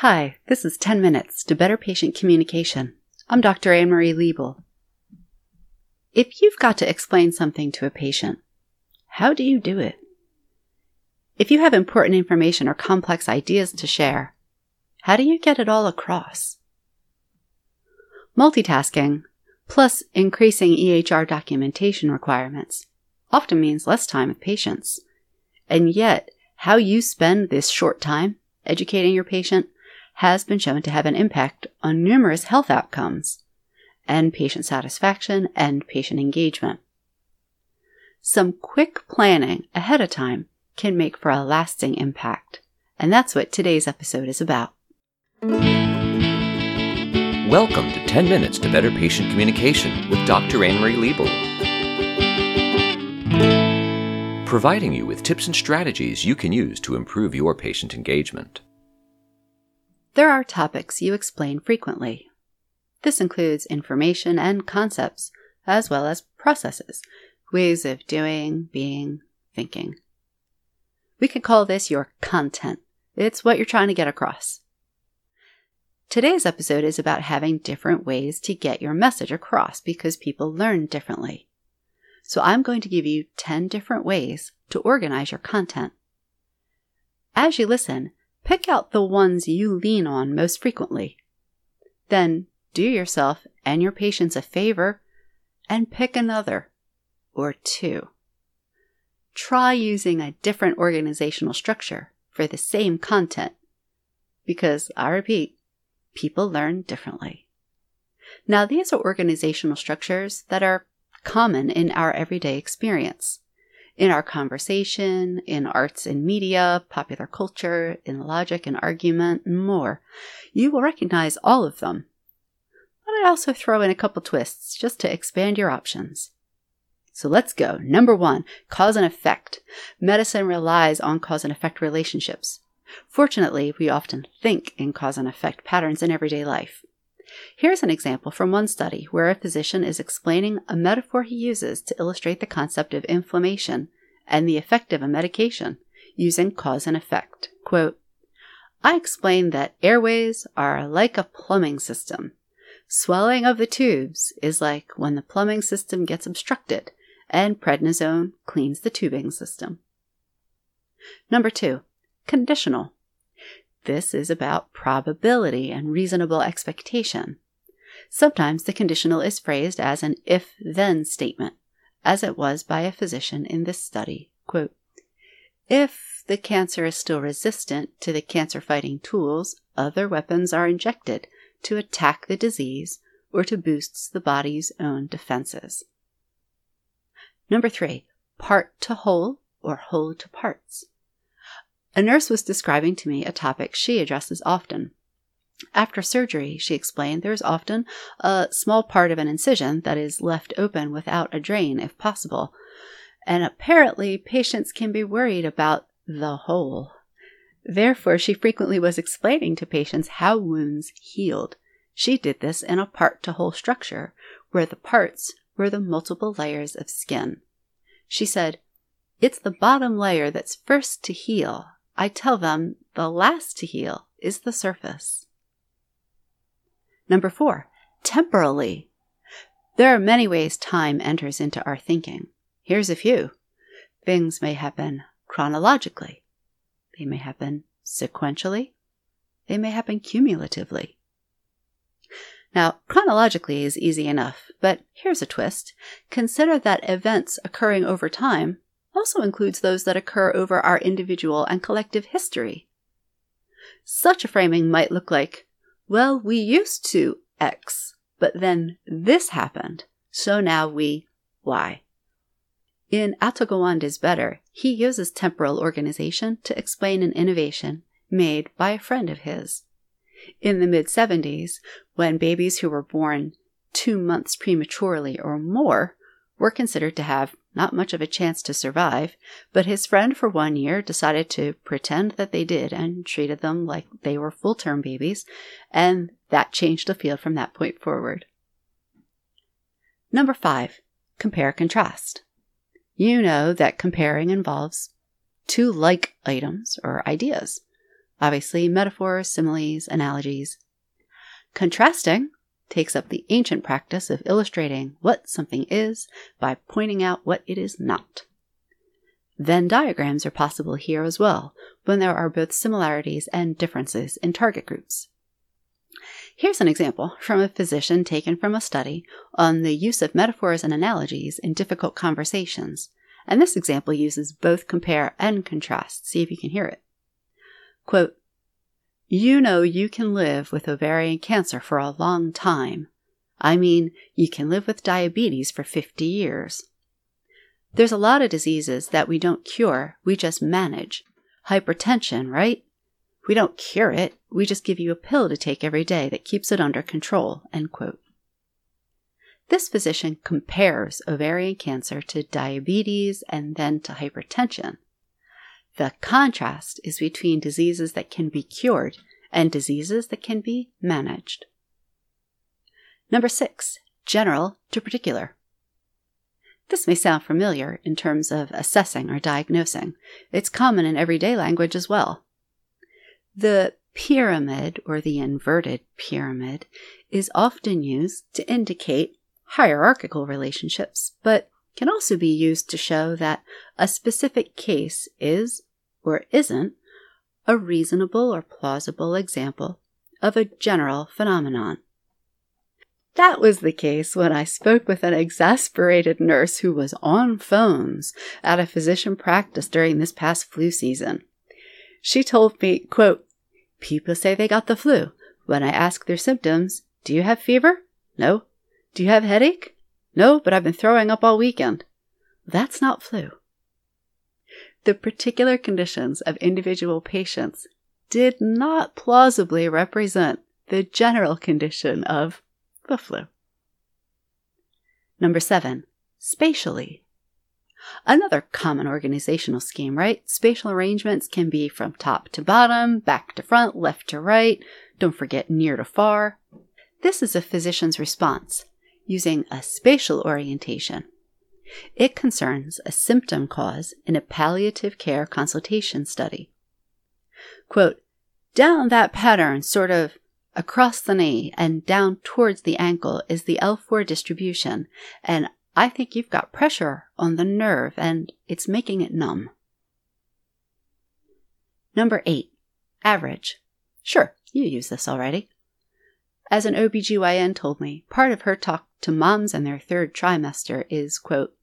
Hi, this is 10 Minutes to Better Patient Communication. I'm Dr. Anne Marie Liebel. If you've got to explain something to a patient, how do you do it? If you have important information or complex ideas to share, how do you get it all across? Multitasking, plus increasing EHR documentation requirements, often means less time with patients. And yet, how you spend this short time educating your patient has been shown to have an impact on numerous health outcomes and patient satisfaction and patient engagement. Some quick planning ahead of time can make for a lasting impact, and that's what today's episode is about. Welcome to 10 Minutes to Better Patient Communication with Dr. Anne Marie Liebel. Providing you with tips and strategies you can use to improve your patient engagement. There are topics you explain frequently. This includes information and concepts, as well as processes, ways of doing, being, thinking. We could call this your content. It's what you're trying to get across. Today's episode is about having different ways to get your message across because people learn differently. So I'm going to give you 10 different ways to organize your content. As you listen, Pick out the ones you lean on most frequently. Then do yourself and your patients a favor and pick another or two. Try using a different organizational structure for the same content because, I repeat, people learn differently. Now, these are organizational structures that are common in our everyday experience in our conversation, in arts and media, popular culture, in logic and argument, and more. You will recognize all of them. But I also throw in a couple twists just to expand your options. So let's go. Number one, cause and effect. Medicine relies on cause and effect relationships. Fortunately, we often think in cause and effect patterns in everyday life. Here's an example from one study where a physician is explaining a metaphor he uses to illustrate the concept of inflammation and the effect of a medication using cause and effect. Quote, I explained that airways are like a plumbing system. Swelling of the tubes is like when the plumbing system gets obstructed, and prednisone cleans the tubing system. Number two, conditional. This is about probability and reasonable expectation. Sometimes the conditional is phrased as an if then statement, as it was by a physician in this study. Quote, if the cancer is still resistant to the cancer fighting tools, other weapons are injected to attack the disease or to boost the body's own defenses. Number three, part to whole or whole to parts. A nurse was describing to me a topic she addresses often. After surgery, she explained, there is often a small part of an incision that is left open without a drain if possible. And apparently, patients can be worried about the hole. Therefore, she frequently was explaining to patients how wounds healed. She did this in a part to whole structure, where the parts were the multiple layers of skin. She said, It's the bottom layer that's first to heal, I tell them the last to heal is the surface. Number four, temporally. There are many ways time enters into our thinking. Here's a few. Things may happen chronologically. They may happen sequentially. They may happen cumulatively. Now, chronologically is easy enough, but here's a twist. Consider that events occurring over time also includes those that occur over our individual and collective history. Such a framing might look like, well, we used to X, but then this happened, so now we Y. In Atul Gawande's Better, he uses temporal organization to explain an innovation made by a friend of his. In the mid 70s, when babies who were born two months prematurely or more were considered to have not much of a chance to survive, but his friend for one year decided to pretend that they did and treated them like they were full term babies, and that changed the field from that point forward. Number five, compare contrast. You know that comparing involves two like items or ideas. Obviously, metaphors, similes, analogies. Contrasting takes up the ancient practice of illustrating what something is by pointing out what it is not. Venn diagrams are possible here as well, when there are both similarities and differences in target groups. Here's an example from a physician taken from a study on the use of metaphors and analogies in difficult conversations. And this example uses both compare and contrast. See if you can hear it. Quote, you know you can live with ovarian cancer for a long time. I mean, you can live with diabetes for 50 years. There's a lot of diseases that we don't cure, we just manage. Hypertension, right? We don't cure it, we just give you a pill to take every day that keeps it under control. End quote. This physician compares ovarian cancer to diabetes and then to hypertension. The contrast is between diseases that can be cured and diseases that can be managed. Number six, general to particular. This may sound familiar in terms of assessing or diagnosing. It's common in everyday language as well. The pyramid or the inverted pyramid is often used to indicate hierarchical relationships, but can also be used to show that a specific case is or isn't a reasonable or plausible example of a general phenomenon. That was the case when I spoke with an exasperated nurse who was on phones at a physician practice during this past flu season. She told me, quote, People say they got the flu. When I ask their symptoms, do you have fever? No. Do you have headache? No, but I've been throwing up all weekend. That's not flu the particular conditions of individual patients did not plausibly represent the general condition of the flu. Number seven, spatially. Another common organizational scheme, right? Spatial arrangements can be from top to bottom, back to front, left to right, don't forget near to far. This is a physician's response using a spatial orientation it concerns a symptom cause in a palliative care consultation study. Quote, down that pattern, sort of across the knee and down towards the ankle, is the L4 distribution, and I think you've got pressure on the nerve and it's making it numb. Number eight, average. Sure, you use this already. As an OBGYN told me, part of her talk to moms in their third trimester is, quote,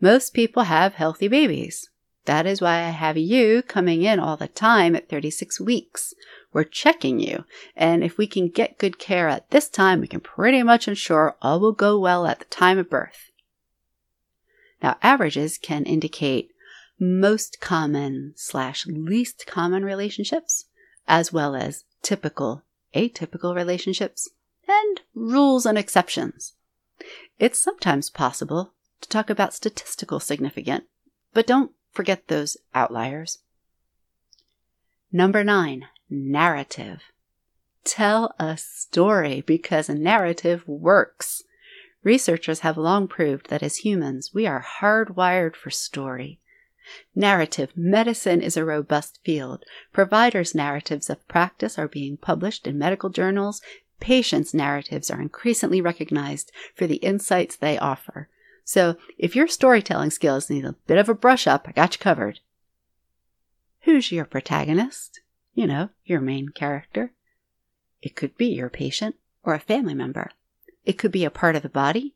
most people have healthy babies. That is why I have you coming in all the time at 36 weeks. We're checking you, and if we can get good care at this time, we can pretty much ensure all will go well at the time of birth. Now, averages can indicate most common slash least common relationships, as well as typical, atypical relationships, and rules and exceptions. It's sometimes possible to talk about statistical significant, but don't forget those outliers. Number nine, narrative. Tell a story because a narrative works. Researchers have long proved that as humans, we are hardwired for story. Narrative medicine is a robust field. Providers' narratives of practice are being published in medical journals. Patients' narratives are increasingly recognized for the insights they offer. So if your storytelling skills need a bit of a brush up, I got you covered. Who's your protagonist? You know, your main character. It could be your patient or a family member. It could be a part of the body,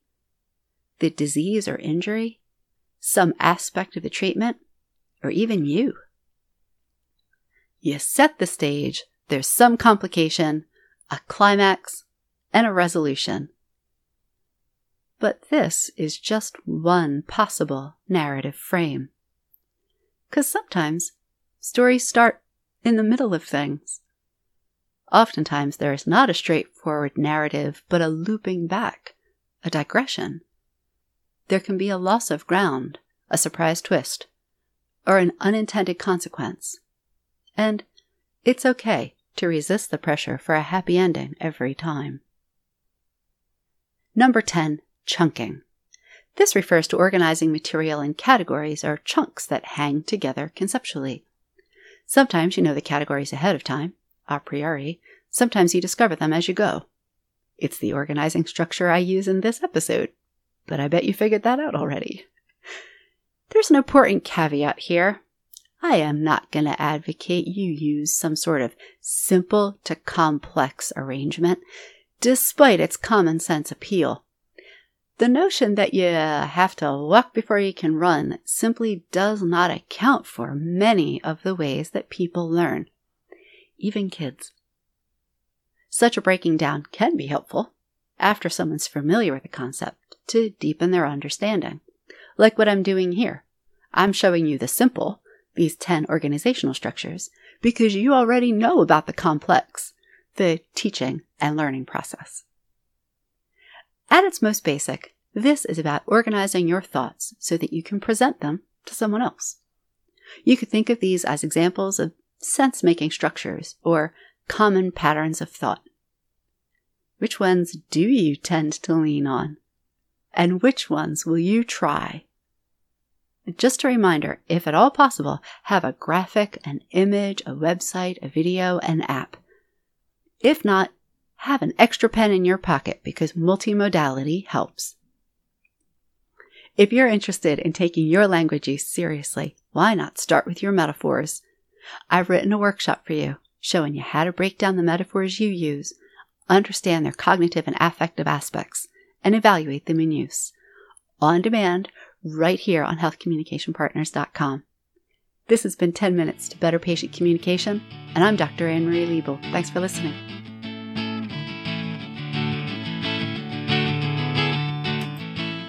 the disease or injury, some aspect of the treatment, or even you. You set the stage, there's some complication, a climax, and a resolution. But this is just one possible narrative frame. Because sometimes stories start in the middle of things. Oftentimes there is not a straightforward narrative, but a looping back, a digression. There can be a loss of ground, a surprise twist, or an unintended consequence. And it's okay to resist the pressure for a happy ending every time. Number 10, chunking. This refers to organizing material in categories or chunks that hang together conceptually. Sometimes you know the categories ahead of time, a priori. Sometimes you discover them as you go. It's the organizing structure I use in this episode, but I bet you figured that out already. There's an important caveat here. I am not going to advocate you use some sort of simple to complex arrangement, despite its common sense appeal. The notion that you have to walk before you can run simply does not account for many of the ways that people learn, even kids. Such a breaking down can be helpful after someone's familiar with the concept to deepen their understanding, like what I'm doing here. I'm showing you the simple, these 10 organizational structures, because you already know about the complex, the teaching and learning process. At its most basic, this is about organizing your thoughts so that you can present them to someone else. You could think of these as examples of sense making structures or common patterns of thought. Which ones do you tend to lean on? And which ones will you try? Just a reminder, if at all possible, have a graphic, an image, a website, a video, an app. If not, have an extra pen in your pocket because multimodality helps. If you're interested in taking your language use seriously, why not start with your metaphors? I've written a workshop for you showing you how to break down the metaphors you use, understand their cognitive and affective aspects, and evaluate them in use. On demand, right here on healthcommunicationpartners.com. This has been 10 Minutes to Better Patient Communication, and I'm Dr. Anne Marie Liebel. Thanks for listening.